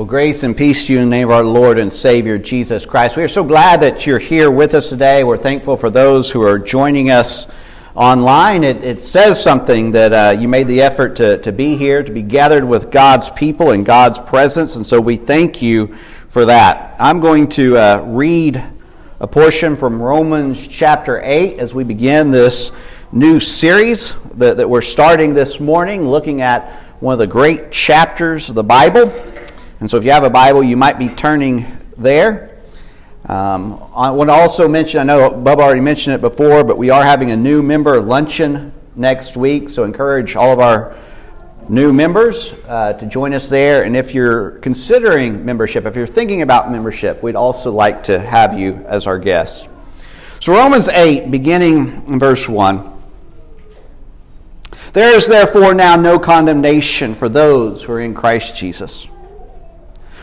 Well, grace and peace to you in the name of our Lord and Savior Jesus Christ. We are so glad that you're here with us today. We're thankful for those who are joining us online. It, it says something that uh, you made the effort to, to be here, to be gathered with God's people in God's presence, and so we thank you for that. I'm going to uh, read a portion from Romans chapter 8 as we begin this new series that, that we're starting this morning, looking at one of the great chapters of the Bible. And so if you have a Bible, you might be turning there. Um, I want to also mention, I know Bub already mentioned it before, but we are having a new member luncheon next week. So encourage all of our new members uh, to join us there. And if you're considering membership, if you're thinking about membership, we'd also like to have you as our guest. So Romans 8, beginning in verse 1. There is therefore now no condemnation for those who are in Christ Jesus.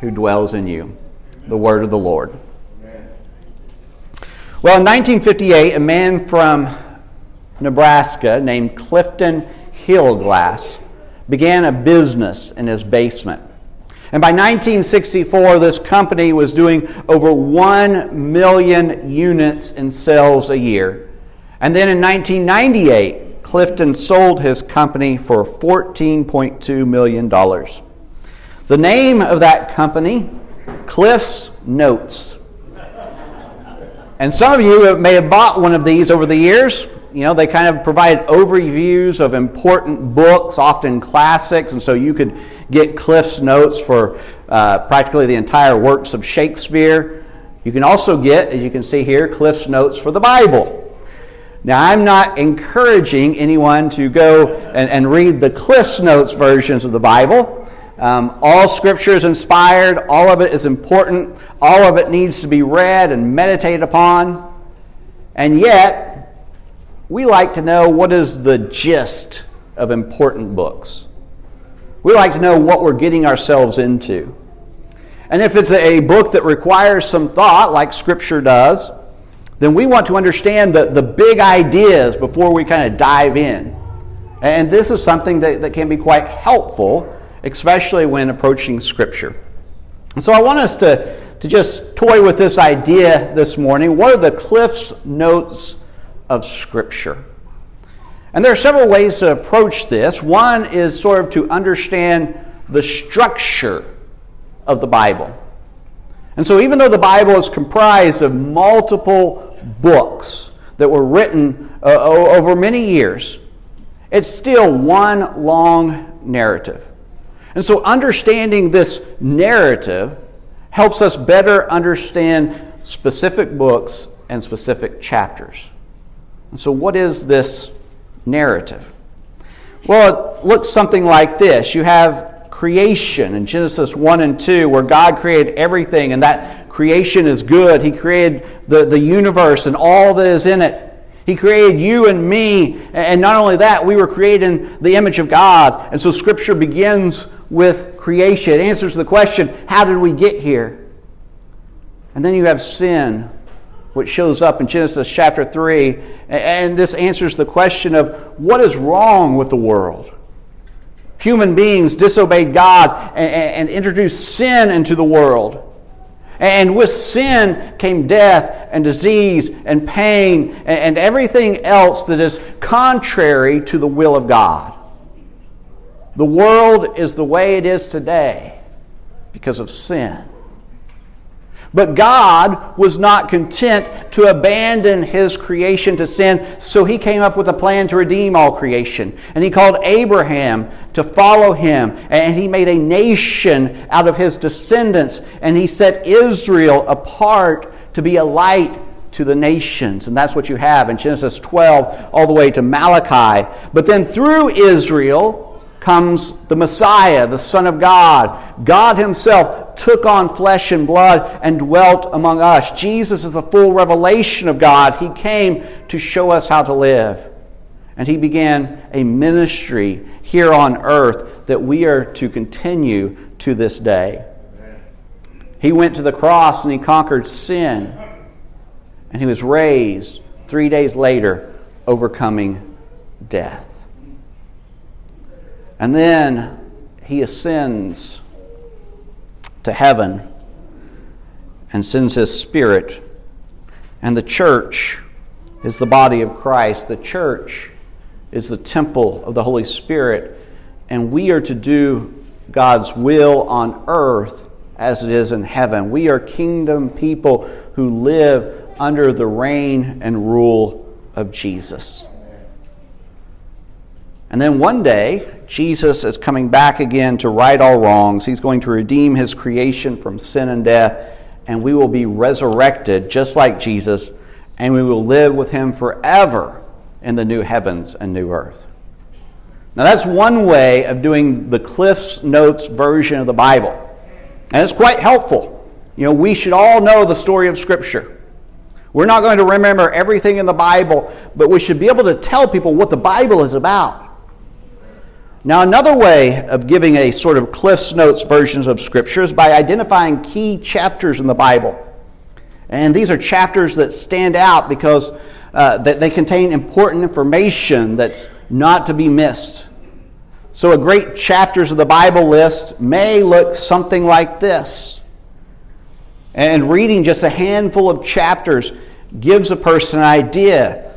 who dwells in you. The word of the Lord. Well, in 1958, a man from Nebraska named Clifton Hillegass began a business in his basement. And by 1964, this company was doing over 1 million units in sales a year. And then in 1998, Clifton sold his company for $14.2 million. The name of that company, Cliff's Notes. And some of you may have bought one of these over the years. You know, they kind of provide overviews of important books, often classics, and so you could get Cliff's Notes for uh, practically the entire works of Shakespeare. You can also get, as you can see here, Cliff's Notes for the Bible. Now, I'm not encouraging anyone to go and, and read the Cliff's Notes versions of the Bible. Um, all scripture is inspired, all of it is important, all of it needs to be read and meditated upon. And yet, we like to know what is the gist of important books. We like to know what we're getting ourselves into. And if it's a book that requires some thought, like Scripture does, then we want to understand the, the big ideas before we kind of dive in. And this is something that, that can be quite helpful especially when approaching Scripture. And so I want us to, to just toy with this idea this morning. What are the Cliff's Notes of Scripture? And there are several ways to approach this. One is sort of to understand the structure of the Bible. And so, even though the Bible is comprised of multiple books that were written uh, over many years, it's still one long narrative. And so, understanding this narrative helps us better understand specific books and specific chapters. And so, what is this narrative? Well, it looks something like this. You have creation in Genesis 1 and 2, where God created everything, and that creation is good. He created the, the universe and all that is in it. He created you and me, and not only that, we were created in the image of God. And so Scripture begins with creation. It answers the question how did we get here? And then you have sin, which shows up in Genesis chapter 3. And this answers the question of what is wrong with the world? Human beings disobeyed God and, introduced sin into the world. And with sin came death and disease and pain and everything else that is contrary to the will of God. The world is the way it is today because of sin. But God was not content to abandon his creation to sin, so he came up with a plan to redeem all creation. And he called Abraham to follow him, and he made a nation out of his descendants, and he set Israel apart to be a light to the nations. And that's what you have in Genesis 12 all the way to Malachi. But then through Israel, comes the Messiah, the Son of God. God Himself took on flesh and blood and dwelt among us. Jesus is the full revelation of God. He came to show us how to live. And He began a ministry here on earth that we are to continue to this day. He went to the cross and He conquered sin. And He was raised three days later, overcoming death. And then he ascends to heaven and sends his spirit. And the church is the body of Christ. The church is the temple of the Holy Spirit. And we are to do God's will on earth as it is in heaven. We are kingdom people who live under the reign and rule of Jesus. And then one day, Jesus is coming back again to right all wrongs. He's going to redeem his creation from sin and death, and we will be resurrected just like Jesus, and we will live with him forever in the new heavens and new earth. Now, that's one way of doing the Cliff's Notes version of the Bible, and it's quite helpful. You know, we should all know the story of Scripture. We're not going to remember everything in the Bible, but we should be able to tell people what the Bible is about. Now, another way of giving a sort of Cliff's Notes versions of Scripture is by identifying key chapters in the Bible. And these are chapters that stand out because uh, that they contain important information that's not to be missed. So, a great chapters of the Bible list may look something like this. And reading just a handful of chapters gives a person an idea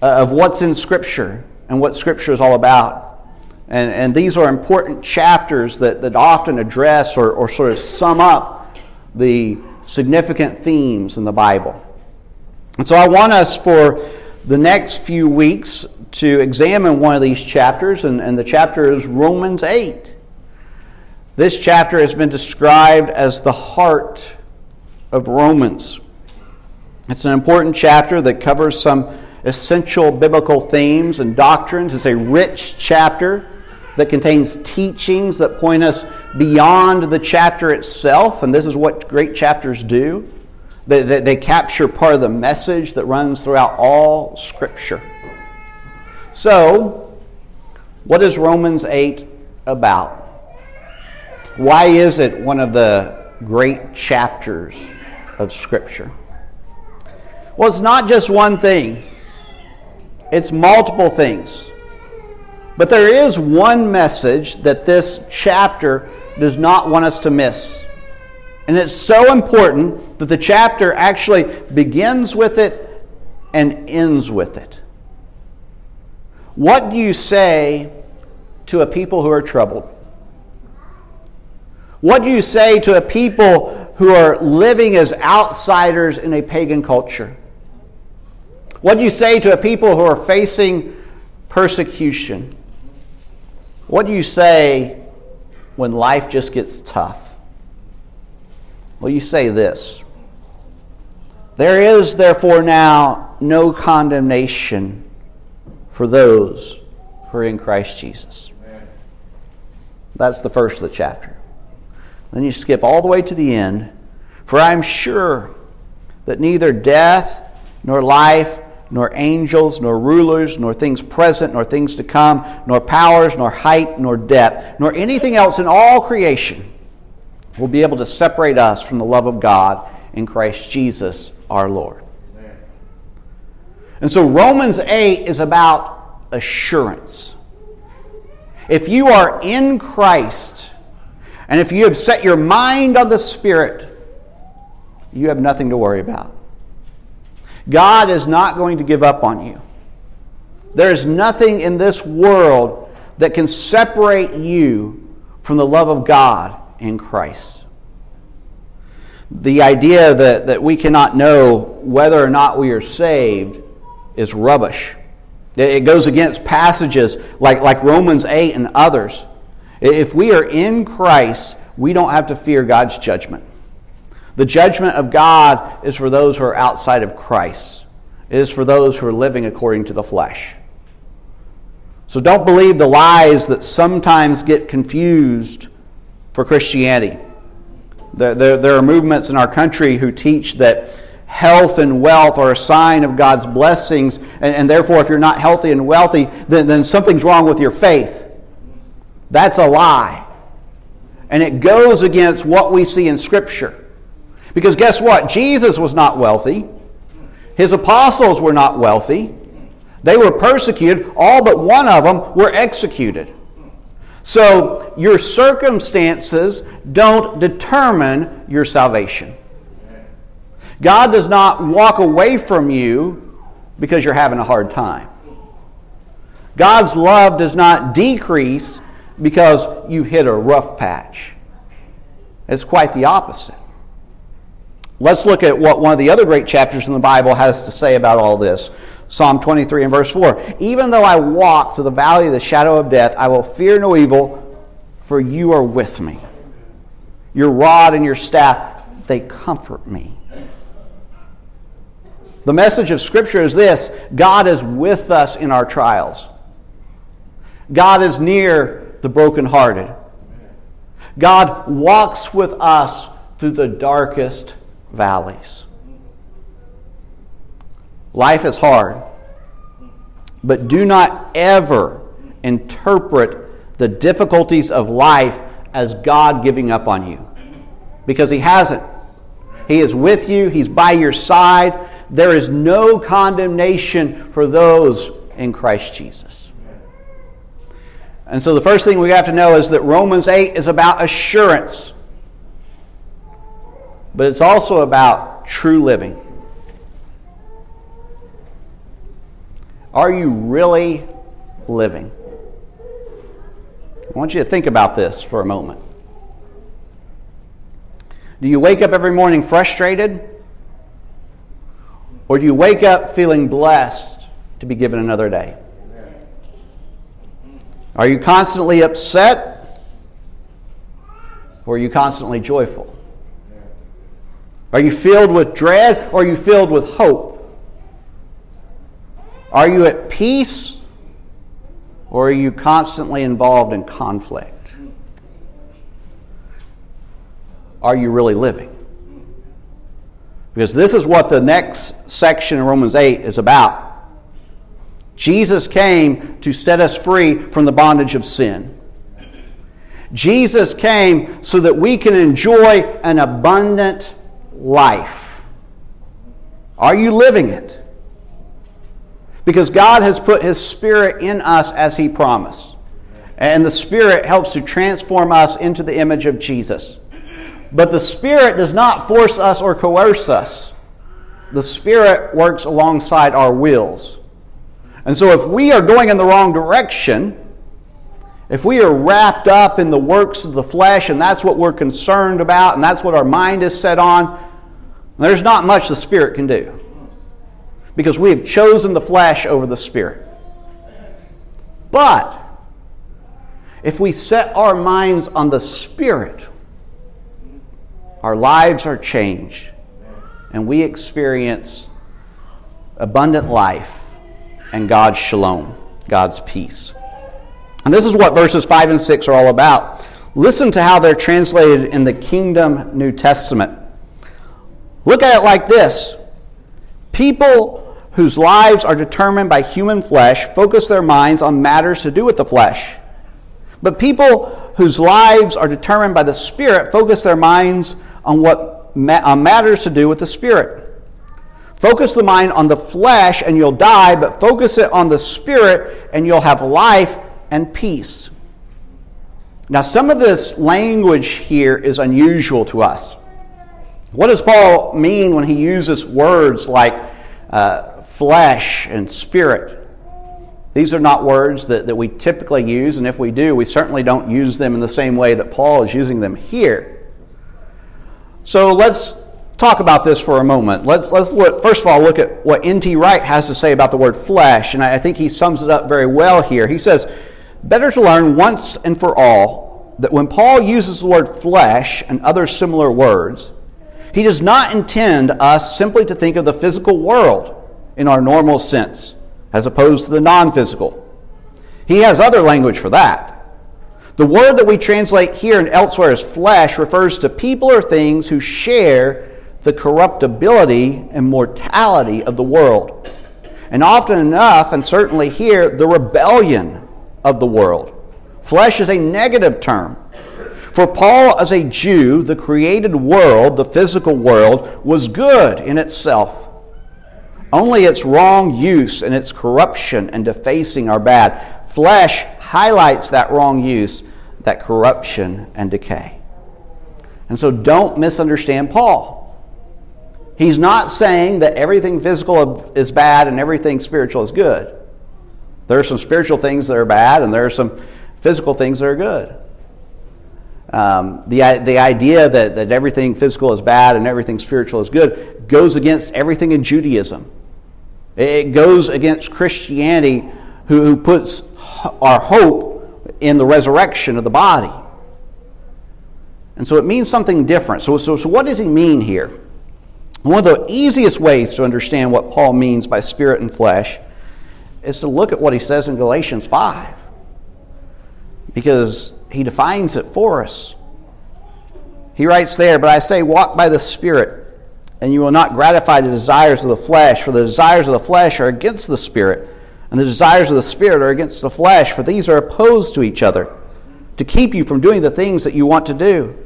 uh, of what's in Scripture and what Scripture is all about. And, and these are important chapters that, that often address or, or sort of sum up the significant themes in the Bible. And so I want us for the next few weeks to examine one of these chapters, and, and the chapter is Romans 8. This chapter has been described as the heart of Romans. It's an important chapter that covers some essential biblical themes and doctrines. It's a rich chapter that contains teachings that point us beyond the chapter itself, and this is what great chapters do. They, they, they, capture part of the message that runs throughout all Scripture. So, what is Romans 8 about? Why is it one of the great chapters of Scripture? Well, it's not just one thing, it's multiple things. But there is one message that this chapter does not want us to miss. And it's so important that the chapter actually begins with it and ends with it. What do you say to a people who are troubled? What do you say to a people who are living as outsiders in a pagan culture? What do you say to a people who are facing persecution? What do you say when life just gets tough? Well, you say this There is, therefore, now no condemnation for those who are in Christ Jesus. That's the first of the chapter. Then you skip all the way to the end. For I am sure that neither death, nor life, nor angels, nor rulers, nor things present, nor things to come, nor powers, nor height, nor depth, nor anything else in all creation will be able to separate us from the love of God in Christ Jesus our Lord. And so Romans 8 is about assurance. If you are in Christ, and if you have set your mind on the Spirit, you have nothing to worry about. God is not going to give up on you. There is nothing in this world that can separate you from the love of God in Christ. The idea that, that we cannot know whether or not we are saved is rubbish. It goes against passages like, like Romans 8 and others. If we are in Christ, we don't have to fear God's judgment. The judgment of God is for those who are outside of Christ, it is for those who are living according to the flesh. So don't believe the lies that sometimes get confused for Christianity. There, there, there, are movements in our country who teach that health and wealth are a sign of God's blessings, and, and therefore, if you're not healthy and wealthy, then, then something's wrong with your faith. That's a lie. And it goes against what we see in Scripture. Because guess what? Jesus was not wealthy, his apostles were not wealthy. They were persecuted, all but one of them were executed. So, your circumstances don't determine your salvation. God does not walk away from you because you're having a hard time. God's love does not decrease because you hit a rough patch. It's quite the opposite. Let's look at what one of the other great chapters in the Bible has to say about all this. Psalm 23 and verse 4. Even though I walk through the valley of the shadow of death, I will fear no evil, for you are with me. Your rod and your staff, they comfort me. The message of Scripture is this God is with us in our trials. God is near the brokenhearted. God walks with us through the darkest valleys. Life is hard. But do not ever interpret the difficulties of life as God giving up on you. Because He hasn't. He is with you, He's by your side. There is no condemnation for those in Christ Jesus. And so the first thing we have to know is that Romans 8 is about assurance, but it's also about true living. Are you really living? I want you to think about this for a moment. Do you wake up every morning frustrated? Or do you wake up feeling blessed to be given another day? Are you constantly upset? Or are you constantly joyful? Are you filled with dread or are you filled with hope? Are you at peace or are you constantly involved in conflict? Are you really living? Because this is what the next section in Romans 8 is about. Jesus came to set us free from the bondage of sin. Jesus came so that we can enjoy an abundant life. Are you living it? Because God has put His Spirit in us as He promised. And the Spirit helps to transform us into the image of Jesus. But the Spirit does not force us or coerce us, the Spirit works alongside our wills. And so if we are going in the wrong direction, if we are wrapped up in the works of the flesh and that's what we're concerned about and that's what our mind is set on, there's not much the Spirit can do because we have chosen the flesh over the spirit. But if we set our minds on the spirit, our lives are changed and we experience abundant life and God's shalom, God's peace. And this is what verses 5 and 6 are all about. Listen to how they're translated in the Kingdom New Testament. Look at it like this People whose lives are determined by human flesh focus their minds on matters to do with the flesh. But people whose lives are determined by the Spirit focus their minds on what on matters to do with the Spirit. Focus the mind on the flesh and you'll die, but focus it on the Spirit and you'll have life and peace. Now, some of this language here is unusual to us. What does Paul mean when he uses words like uh, flesh and spirit? These are not words that, that we typically use, and if we do, we certainly don't use them in the same way that Paul is using them here. So let's talk about this for a moment. Let's, let's look, first of all, look at what N.T. Wright has to say about the word flesh, and I, I think he sums it up very well here. He says, Better to learn once and for all that when Paul uses the word flesh and other similar words, he does not intend us simply to think of the physical world in our normal sense, as opposed to the non physical. He has other language for that. The word that we translate here and elsewhere as flesh refers to people or things who share the corruptibility and mortality of the world. And often enough, and certainly here, the rebellion of the world. Flesh is a negative term. For Paul, as a Jew, the created world, the physical world, was good in itself. Only its wrong use and its corruption and defacing are bad. Flesh highlights that wrong use, that corruption and decay. And so don't misunderstand Paul. He's not saying that everything physical is bad and everything spiritual is good. There are some spiritual things that are bad, and there are some physical things that are good. Um, the, the idea that, that everything physical is bad and everything spiritual is good goes against everything in Judaism. It goes against Christianity, who, who puts our hope in the resurrection of the body. And so it means something different. So, so, so what does he mean here? One of the easiest ways to understand what Paul means by spirit and flesh is to look at what he says in Galatians 5 because he defines it for us. He writes there, But I say, walk by the Spirit, and you will not gratify the desires of the flesh, for the desires of the flesh are against the Spirit, and the desires of the Spirit are against the flesh, for these are opposed to each other, to keep you from doing the things that you want to do.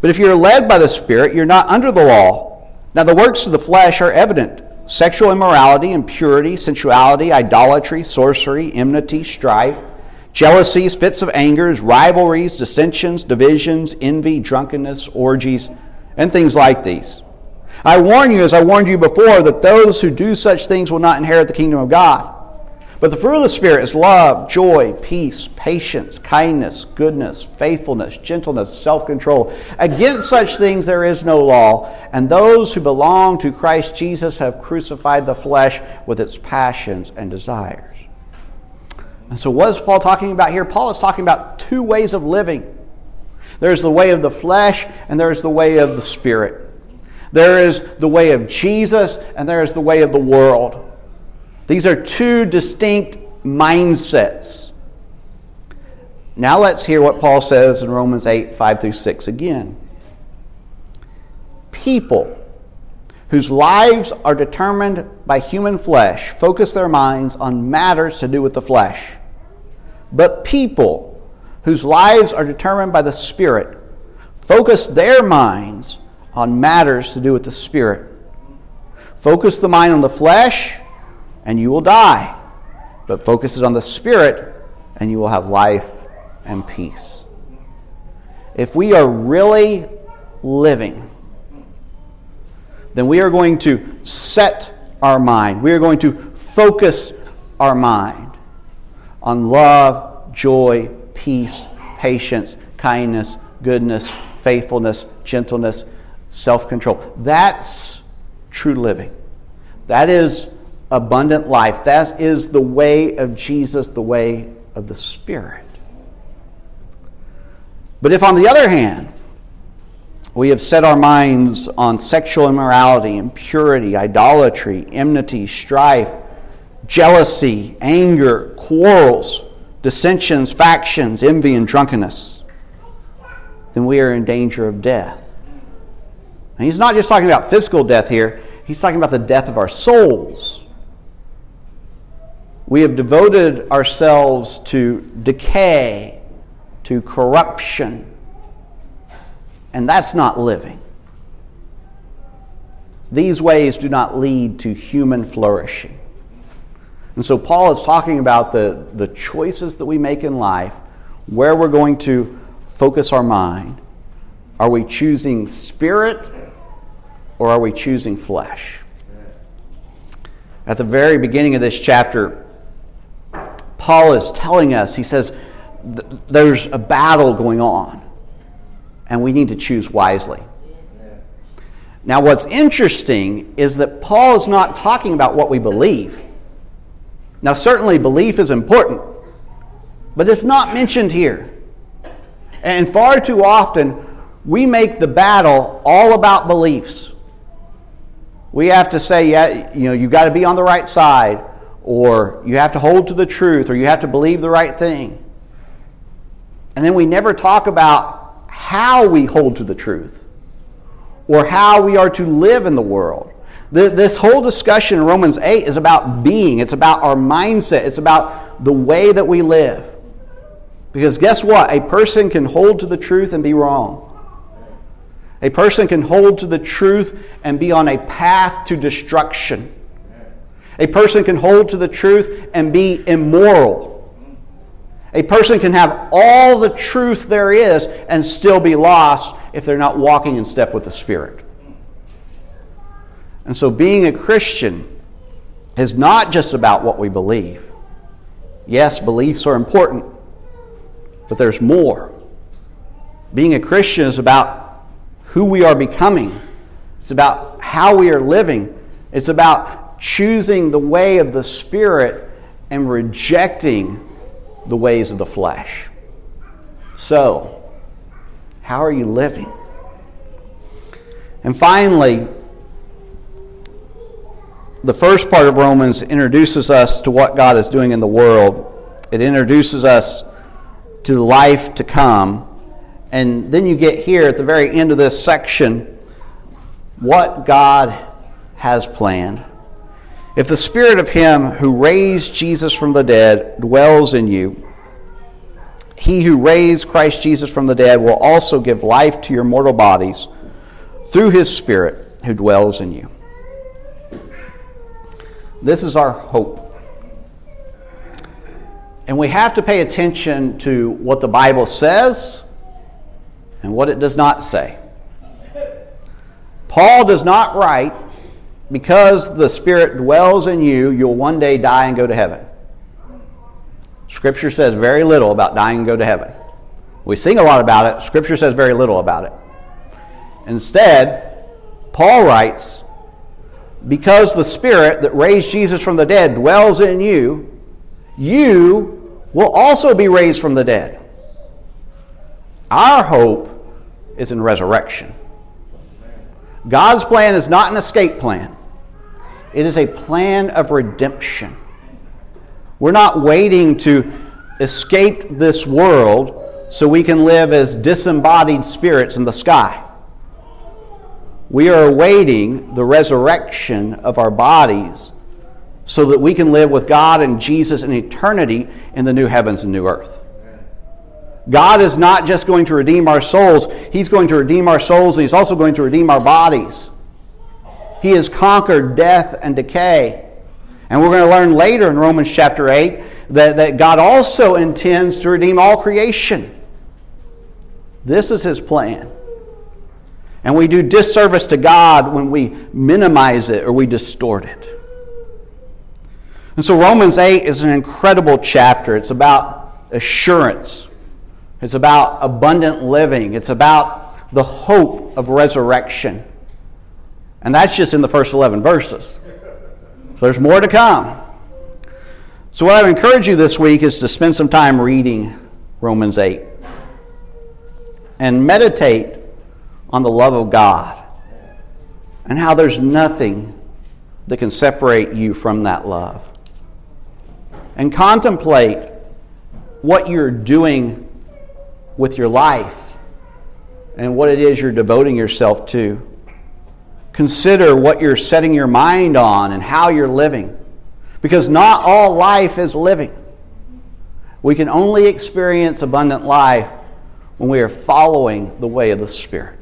But if you're led by the Spirit, you're not under the law. Now, the works of the flesh are evident sexual immorality, impurity, sensuality, idolatry, sorcery, enmity, strife, jealousies, fits of angers, rivalries, dissensions, divisions, envy, drunkenness, orgies, and things like these. I warn you, as I warned you before, that those who do such things will not inherit the kingdom of God. But the fruit of the Spirit is love, joy, peace, patience, kindness, goodness, faithfulness, gentleness, self control. Against such things there is no law, and those who belong to Christ Jesus have crucified the flesh with its passions and desires. And so, what is Paul talking about here? Paul is talking about two ways of living there's the way of the flesh, and there's the way of the Spirit. There is the way of Jesus, and there is the way of the world. These are two distinct mindsets. Now let's hear what Paul says in Romans 8 5 through 6 again. People whose lives are determined by human flesh focus their minds on matters to do with the flesh. But people whose lives are determined by the Spirit focus their minds on matters to do with the Spirit. Focus the mind on the flesh and you will die. But focus it on the Spirit, and you will have life and peace. If we are really living, then we are going to set our mind, we are going to focus our mind on love, joy, peace, patience, kindness, goodness, faithfulness, gentleness, self control. That's true living. That is abundant life. That is the way of Jesus, the way of the Spirit. But if, on the other hand, we have set our minds on sexual immorality, impurity, idolatry, enmity, strife, jealousy, anger, quarrels, dissensions, factions, envy, and drunkenness, then we are in danger of death. And he's not just talking about physical death here, he's talking about the death of our souls. We have devoted ourselves to decay, to corruption, and that's not living. these ways do not lead to human flourishing. And so Paul is talking about the, the choices that we make in life, where we're going to focus our mind. Are we choosing spirit or are we choosing flesh? At the very beginning of this chapter, Paul is telling us, he says, there's a battle going on, and we need to choose wisely. Now, what's interesting is that Paul is not talking about what we believe. Now, certainly belief is important, but it's not mentioned here. And far too often, we make the battle all about beliefs. We have to say, yeah, you know, you got to be on the right side, or you have to hold to the truth, or you have to believe the right thing. And then we never talk about how we hold to the truth or how we are to live in the world. This whole discussion in Romans 8 is about being, it's about our mindset, it's about the way that we live. Because guess what? A person can hold to the truth and be wrong. A person can hold to the truth and be on a path to destruction. A person can hold to the truth and be immoral. A person can have all the truth there is and still be lost if they're not walking in step with the Spirit. And so being a Christian is not just about what we believe. Yes, beliefs are important, but there's more. Being a Christian is about who we are becoming, it's about how we are living, it's about choosing the way of the Spirit and rejecting the ways of the flesh. So, how are you living? And finally, the first part of Romans introduces us to what God is doing in the world. It introduces us to the life to come. And then you get here at the very end of this section what God has planned. If the Spirit of Him who raised Jesus from the dead dwells in you, He who raised Christ Jesus from the dead will also give life to your mortal bodies through His Spirit who dwells in you. This is our hope. And we have to pay attention to what the Bible says and what it does not say. Paul does not write because the Spirit dwells in you, you'll one day die and go to heaven. Scripture says very little about dying and go to heaven. We sing a lot about it, Scripture says very little about it. Instead, Paul writes, because the Spirit that raised Jesus from the dead dwells in you, you will also be raised from the dead. Our hope is in resurrection. God's plan is not an escape plan, it is a plan of redemption. We're not waiting to escape this world so we can live as disembodied spirits in the sky. We are awaiting the resurrection of our bodies so that we can live with God and Jesus in eternity in the new heavens and new earth. God is not just going to redeem our souls, He's going to redeem our souls and He's also going to redeem our bodies. He has conquered death and decay. And we're going to learn later in Romans chapter 8 that, that God also intends to redeem all creation. This is His plan. And we do disservice to God when we minimize it or we distort it. And so Romans 8 is an incredible chapter. It's about assurance it's about abundant living. It's about the hope of resurrection. And that's just in the first 11 verses. So there's more to come. So, what I would encourage you this week is to spend some time reading Romans 8 and meditate on the love of God and how there's nothing that can separate you from that love. And contemplate what you're doing with your life and what it is you're devoting yourself to. Consider what you're setting your mind on and how you're living. Because not all life is living. We can only experience abundant life when we are following the way of the Spirit.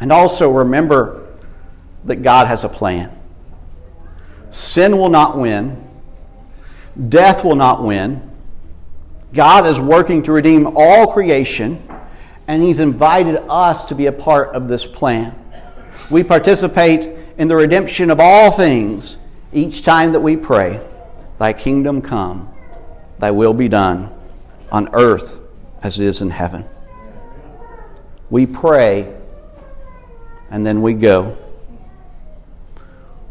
And also remember that God has a plan. Sin will not win, death will not win. God is working to redeem all creation, and He's invited us to be a part of this plan. We participate in the redemption of all things each time that we pray, Thy kingdom come, Thy will be done on earth as it is in heaven. We pray and then we go.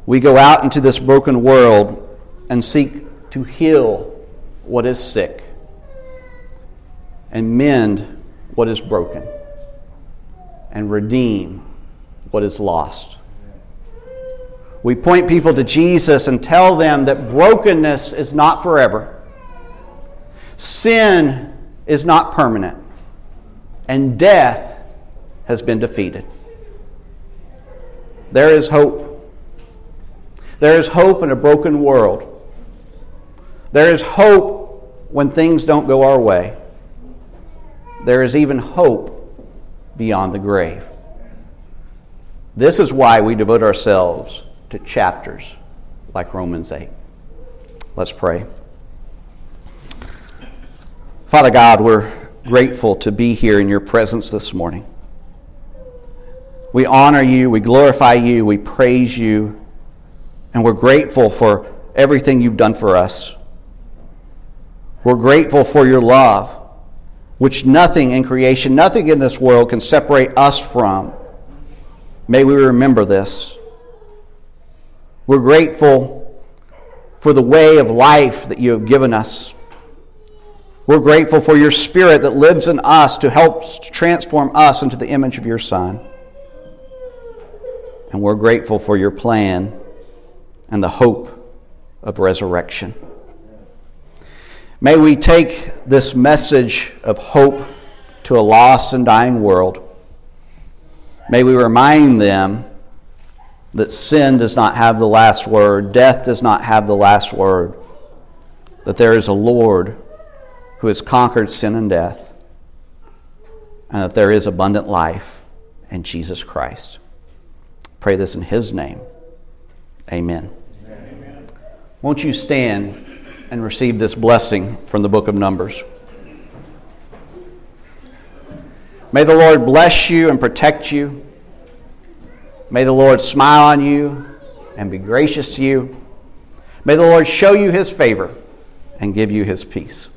We go out into this broken world and seek to heal what is sick and mend what is broken and redeem what is lost. We point people to Jesus and tell them that brokenness is not forever, sin is not permanent, and death has been defeated. There is hope. There is hope in a broken world. There is hope when things don't go our way. There is even hope beyond the grave. This is why we devote ourselves to chapters like Romans 8. Let's pray. Father God, we're grateful to be here in your presence this morning. We honor you, we glorify you, we praise you, and we're grateful for everything you've done for us. We're grateful for your love, which nothing in creation, nothing in this world can separate us from. May we remember this. We're grateful for the way of life that you have given us. We're grateful for your spirit that lives in us to help transform us into the image of your Son. And we're grateful for your plan and the hope of resurrection. May we take this message of hope to a lost and dying world. May we remind them that sin does not have the last word, death does not have the last word, that there is a Lord who has conquered sin and death, and that there is abundant life in Jesus Christ. Pray this in His name. Amen. Amen. Won't you stand and receive this blessing from the book of Numbers? May the Lord bless you and protect you. May the Lord smile on you and be gracious to you. May the Lord show you his favor and give you his peace.